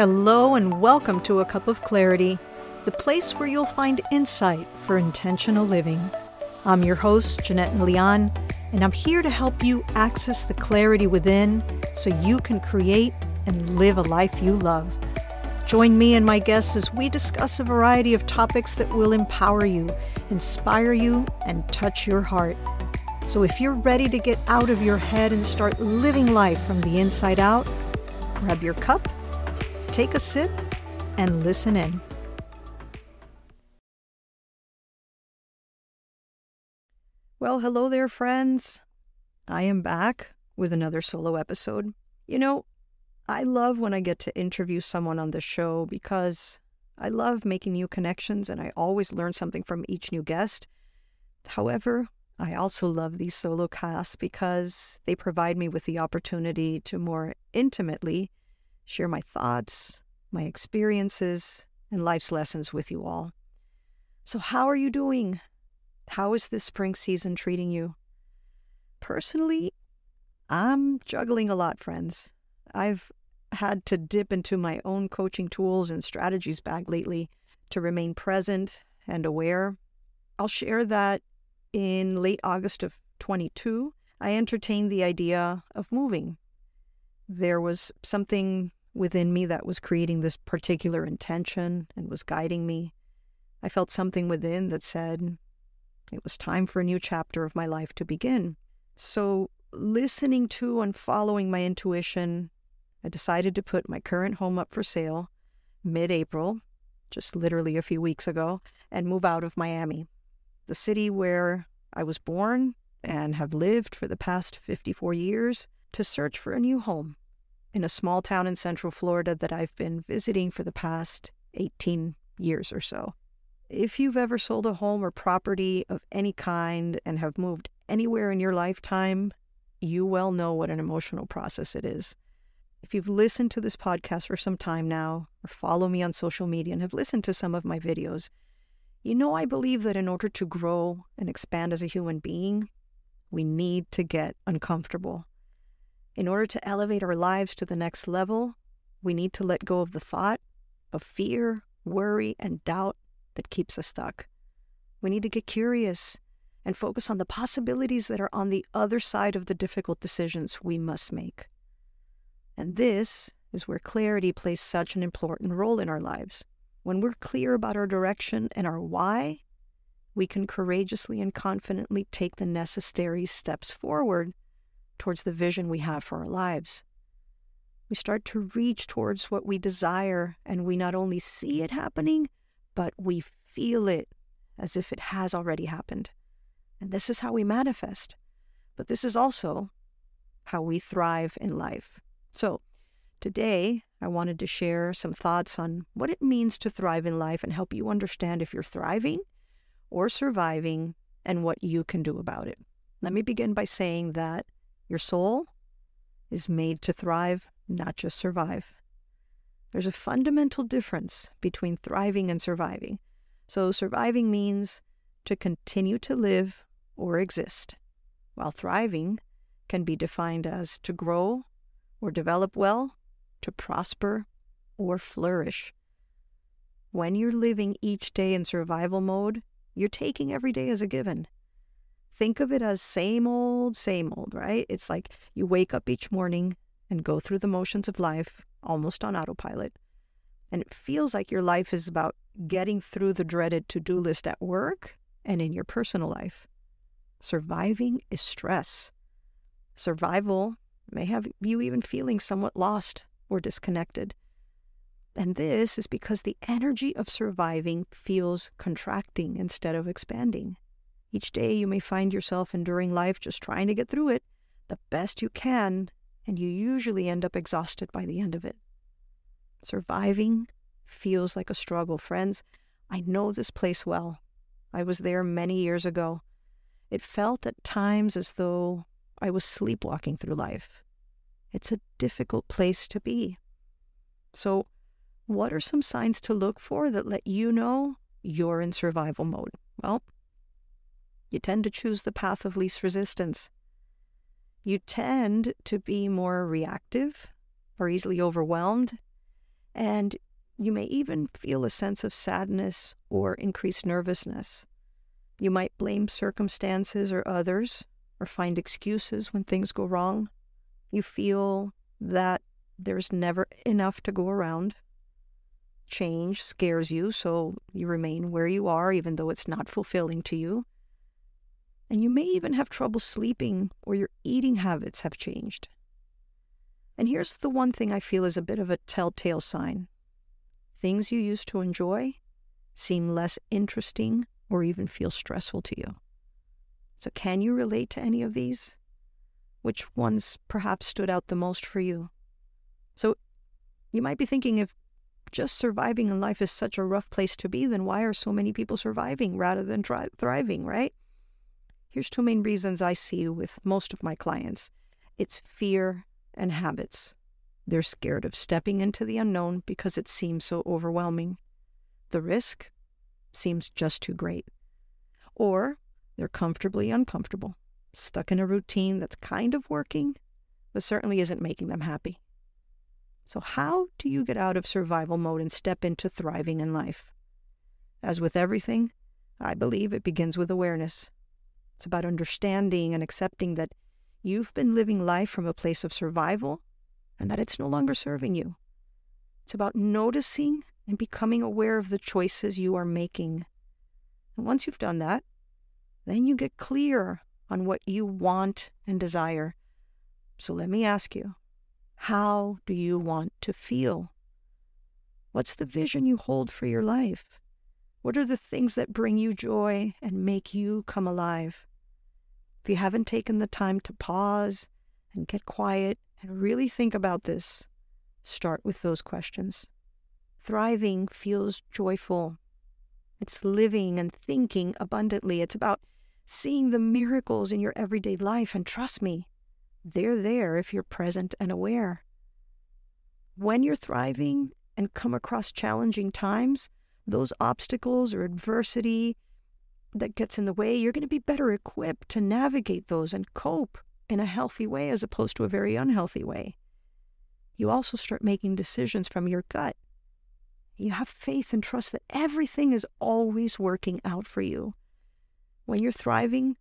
Hello, and welcome to A Cup of Clarity, the place where you'll find insight for intentional living. I'm your host, Jeanette Melian, and I'm here to help you access the clarity within so you can create and live a life you love. Join me and my guests as we discuss a variety of topics that will empower you, inspire you, and touch your heart. So if you're ready to get out of your head and start living life from the inside out, grab your cup, take a sip, and listen in. Well, hello there, friends. I am back with another solo episode. You know, I love when I get to interview someone on the show because I love making new connections and I always learn something from each new guest. However, I also love these solo casts because they provide me with the opportunity to more intimately share my thoughts, my experiences, and life's lessons with you all. So, how are you doing? How is this spring season treating you? Personally, I'm juggling a lot, friends. I've had to dip into my own coaching tools and strategies bag lately to remain present and aware. I'll share that in late August of 22, I entertained the idea of moving. There was something within me that was creating this particular intention and was guiding me. I felt something within that said, it was time for a new chapter of my life to begin. So, listening to and following my intuition, I decided to put my current home up for sale mid April, just literally a few weeks ago, and move out of Miami, the city where I was born and have lived for the past 54 years, to search for a new home in a small town in central Florida that I've been visiting for the past 18 years or so. If you've ever sold a home or property of any kind and have moved anywhere in your lifetime, you well know what an emotional process it is. If you've listened to this podcast for some time now, or follow me on social media and have listened to some of my videos, you know I believe that in order to grow and expand as a human being, we need to get uncomfortable. In order to elevate our lives to the next level, we need to let go of the thought of fear, worry, and doubt that keeps us stuck. We need to get curious and focus on the possibilities that are on the other side of the difficult decisions we must make. And this is where clarity plays such an important role in our lives. When we're clear about our direction and our why, we can courageously and confidently take the necessary steps forward towards the vision we have for our lives. We start to reach towards what we desire, and we not only see it happening, but we feel it as if it has already happened. And this is how we manifest. But this is also how we thrive in life. So, today I wanted to share some thoughts on what it means to thrive in life and help you understand if you're thriving or surviving and what you can do about it. Let me begin by saying that your soul is made to thrive, not just survive. There's a fundamental difference between thriving and surviving. So, surviving means to continue to live or exist, while thriving can be defined as to grow or develop well, to prosper or flourish. When you're living each day in survival mode, you're taking every day as a given. Think of it as same old, same old, right? It's like you wake up each morning and go through the motions of life almost on autopilot. And it feels like your life is about getting through the dreaded to do list at work and in your personal life. Surviving is stress. Survival may have you even feeling somewhat lost or disconnected. And this is because the energy of surviving feels contracting instead of expanding. Each day you may find yourself enduring life just trying to get through it the best you can, and you usually end up exhausted by the end of it. Surviving feels like a struggle, friends. I know this place well. I was there many years ago. It felt at times as though I was sleepwalking through life. It's a difficult place to be. So, what are some signs to look for that let you know you're in survival mode? Well, you tend to choose the path of least resistance. You tend to be more reactive or easily overwhelmed, And you may even feel a sense of sadness or increased nervousness. You might blame circumstances or others or find excuses when things go wrong. You feel that there's never enough to go around. Change scares you, so you remain where you are even though it's not fulfilling to you. And you may even have trouble sleeping or your eating habits have changed. And here's the one thing I feel is a bit of a telltale sign things you used to enjoy seem less interesting or even feel stressful to you. So, can you relate to any of these? Which ones perhaps stood out the most for you? So, you might be thinking if just surviving in life is such a rough place to be, then why are so many people surviving rather than tri- thriving, right? Here's two main reasons I see with most of my clients it's fear and habits. They're scared of stepping into the unknown because it seems so overwhelming. The risk seems just too great. Or they're comfortably uncomfortable, stuck in a routine that's kind of working, but certainly isn't making them happy. So, how do you get out of survival mode and step into thriving in life? As with everything, I believe it begins with awareness. It's about understanding and accepting that you've been living life from a place of survival and that it's no longer serving you. It's about noticing and becoming aware of the choices you are making. And once you've done that, then you get clear on what you want and desire. So let me ask you how do you want to feel? What's the vision you hold for your life? What are the things that bring you joy and make you come alive? If you haven't taken the time to pause and get quiet and really think about this, start with those questions. Thriving feels joyful. It's living and thinking abundantly. It's about seeing the miracles in your everyday life. And trust me, they're there if you're present and aware. When you're thriving and come across challenging times, those obstacles or adversity that gets in the way, you're going to be better equipped to navigate those and cope in a healthy way as opposed to a very unhealthy way. You also start making decisions from your gut. You have faith and trust that everything is always working out for you. When you're thriving,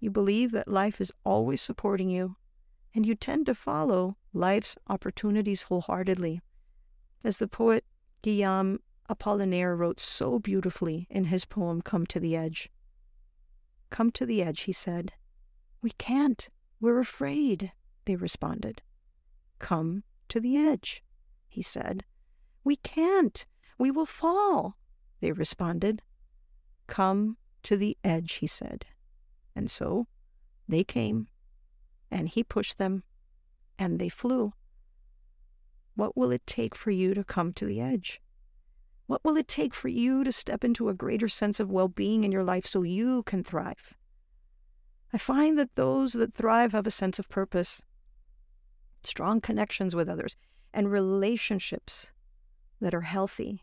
you believe that life is always supporting you, and you tend to follow life's opportunities wholeheartedly. As the poet Guillaume Apollinaire wrote so beautifully in his poem Come to the Edge. Come to the edge, he said. We can't. We're afraid, they responded. Come to the edge, he said. We can't. We will fall, they responded. Come to the edge, he said. And so they came, and he pushed them, and they flew. What will it take for you to come to the edge? What will it take for you to step into a greater sense of well being in your life so you can thrive? I find that those that thrive have a sense of purpose, strong connections with others, and relationships that are healthy.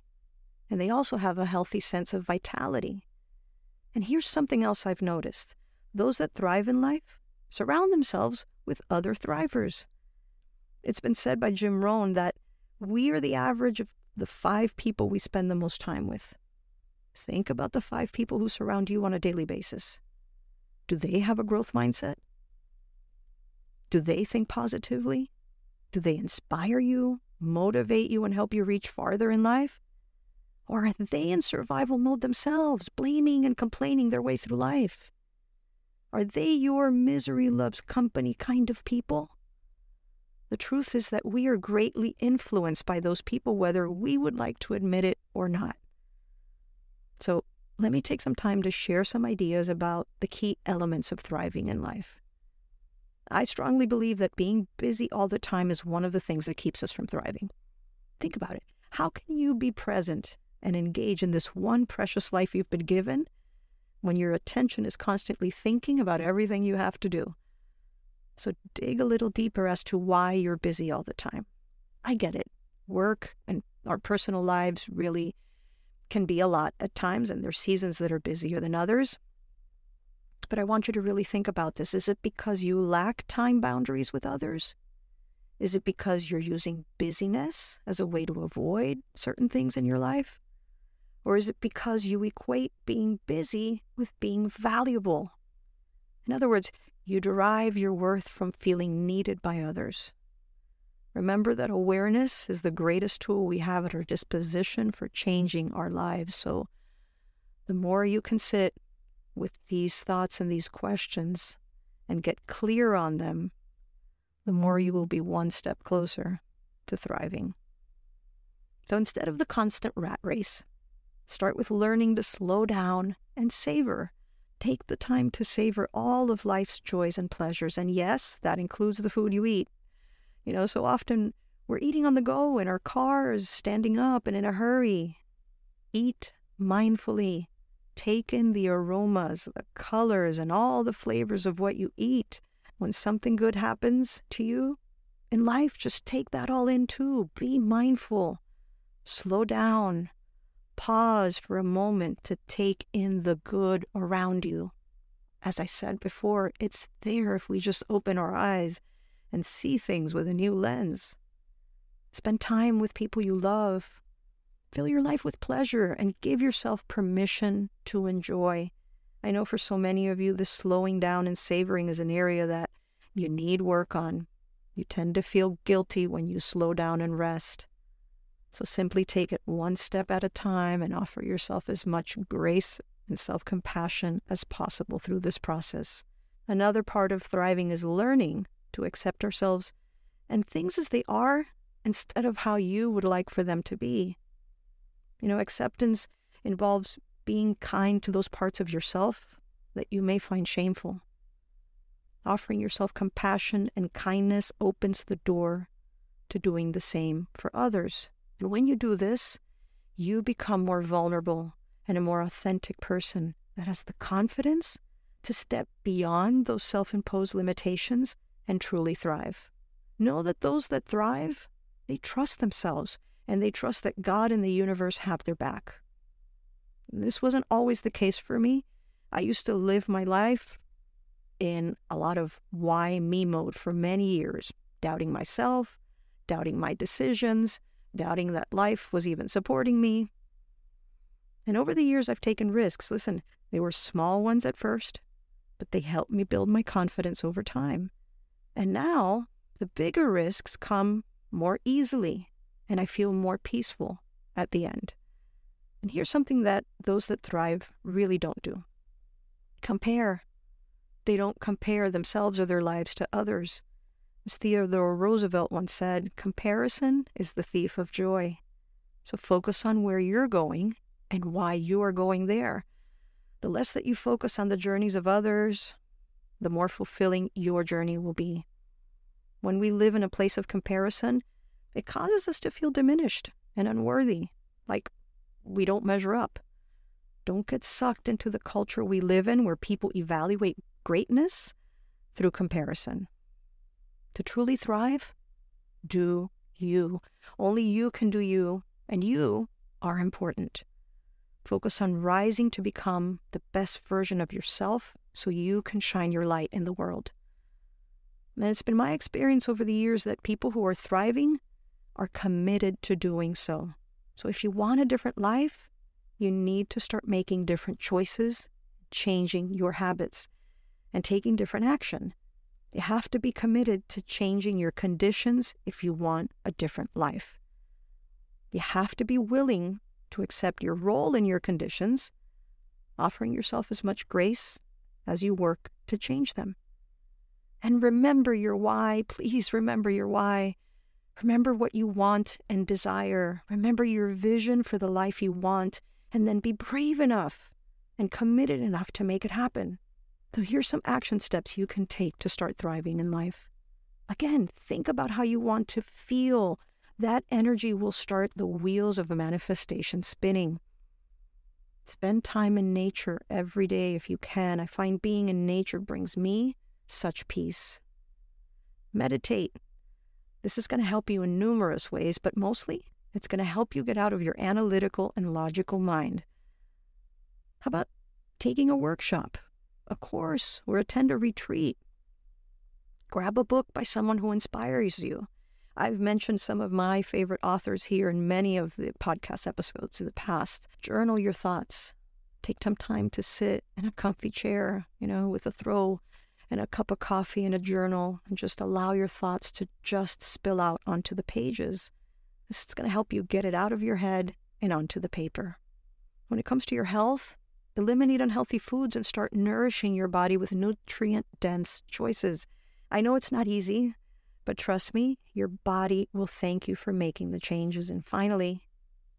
And they also have a healthy sense of vitality. And here's something else I've noticed those that thrive in life surround themselves with other thrivers. It's been said by Jim Rohn that we are the average of the five people we spend the most time with. Think about the five people who surround you on a daily basis. Do they have a growth mindset? Do they think positively? Do they inspire you, motivate you, and help you reach farther in life? Or are they in survival mode themselves, blaming and complaining their way through life? Are they your misery loves company kind of people? The truth is that we are greatly influenced by those people, whether we would like to admit it or not. So let me take some time to share some ideas about the key elements of thriving in life. I strongly believe that being busy all the time is one of the things that keeps us from thriving. Think about it. How can you be present and engage in this one precious life you've been given when your attention is constantly thinking about everything you have to do? So dig a little deeper as to why you're busy all the time. I get it. Work and our personal lives really can be a lot at times, and there's seasons that are busier than others. But I want you to really think about this. Is it because you lack time boundaries with others? Is it because you're using busyness as a way to avoid certain things in your life? Or is it because you equate being busy with being valuable? In other words, you derive your worth from feeling needed by others. Remember that awareness is the greatest tool we have at our disposition for changing our lives. So, the more you can sit with these thoughts and these questions and get clear on them, the more you will be one step closer to thriving. So, instead of the constant rat race, start with learning to slow down and savor Take the time to savor all of life's joys and pleasures. And yes, that includes the food you eat. You know, so often we're eating on the go in our cars, standing up and in a hurry. Eat mindfully. Take in the aromas, the colors, and all the flavors of what you eat. When something good happens to you in life, just take that all in too. Be mindful. Slow down pause for a moment to take in the good around you. As I said before, it's there if we just open our eyes and see things with a new lens. Spend time with people you love. Fill your life with pleasure and give yourself permission to enjoy. I know for so many of you, this slowing down and savoring is an area that you need work on. You tend to feel guilty when you slow down and rest. So simply take it one step at a time and offer yourself as much grace and self compassion as possible through this process. Another part of thriving is learning to accept ourselves and things as they are instead of how you would like for them to be. You know, acceptance involves being kind to those parts of yourself that you may find shameful. Offering yourself compassion and kindness opens the door to doing the same for others. And when you do this, you become more vulnerable and a more authentic person that has the confidence to step beyond those self imposed limitations and truly thrive. Know that those that thrive, they trust themselves and they trust that God and the universe have their back. This wasn't always the case for me. I used to live my life in a lot of why me mode for many years, doubting myself, doubting my decisions, doubting that life was even supporting me. And over the years, I've taken risks. Listen, they were small ones at first, but they helped me build my confidence over time. And now the bigger risks come more easily, and I feel more peaceful at the end. And here's something that those that thrive really don't do compare. They don't compare themselves or their lives to others. As Theodore Roosevelt once said, comparison is the thief of joy. So focus on where you're going and why you are going there. The less that you focus on the journeys of others, the more fulfilling your journey will be. When we live in a place of comparison, it causes us to feel diminished and unworthy, like we don't measure up. Don't get sucked into the culture we live in where people evaluate greatness through comparison. To truly thrive, do you. Only you can do you, and you are important. Focus on rising to become the best version of yourself so you can shine your light in the world. And it's been my experience over the years that people who are thriving are committed to doing so. So if you want a different life, you need to start making different choices, changing your habits, and taking different action. You have to be committed to changing your conditions if you want a different life. You have to be willing to accept your role in your conditions, offering yourself as much grace as you work to change them. And remember your why. Please remember your why. Remember what you want and desire. Remember your vision for the life you want, and then be brave enough and committed enough to make it happen. So here's some action steps you can take to start thriving in life. Again, think about how you want to feel. That energy will start the wheels of a manifestation spinning. Spend time in nature every day if you can. I find being in nature brings me such peace. Meditate. This is going to help you in numerous ways, but mostly it's going to help you get out of your analytical and logical mind. How about taking a workshop? A course, or attend a retreat. Grab a book by someone who inspires you. I've mentioned some of my favorite authors here in many of the podcast episodes in the past. Journal your thoughts. Take some time to sit in a comfy chair, you know, with a throw and a cup of coffee and a journal, and just allow your thoughts to just spill out onto the pages. This is going to help you get it out of your head and onto the paper. When it comes to your health, eliminate unhealthy foods and start nourishing your body with nutrient dense choices. I know it's not easy, but trust me, your body will thank you for making the changes. And finally,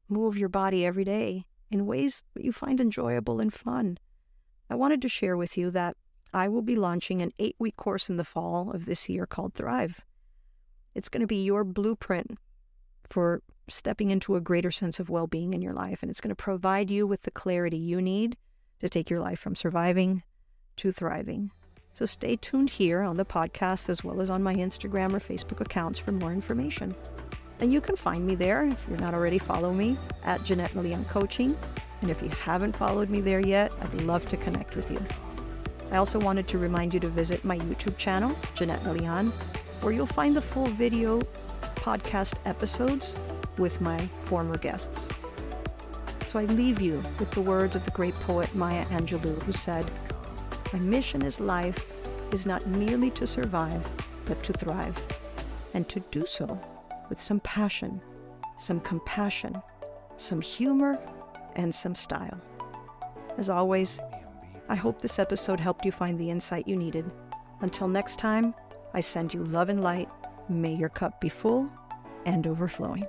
move your body every day in ways that you find enjoyable and fun. I wanted to share with you that I will be launching an eight week course in the fall of this year called Thrive. It's going to be your blueprint for stepping into a greater sense of well being in your life, and it's going to provide you with the clarity you need to take your life from surviving to thriving. So stay tuned here on the podcast as well as on my Instagram or Facebook accounts for more information. And you can find me there if you're not already follow me at Jeanette Melian Coaching. And if you haven't followed me there yet, I'd love to connect with you. I also wanted to remind you to visit my YouTube channel, Jeanette Melian, where you'll find the full video podcast episodes with my former guests. So I leave you with the words of the great poet Maya Angelou, who said, my mission as life is not merely to survive, but to thrive, and to do so with some passion, some compassion, some humor, and some style. As always, I hope this episode helped you find the insight you needed. Until next time, I send you love and light. May your cup be full and overflowing.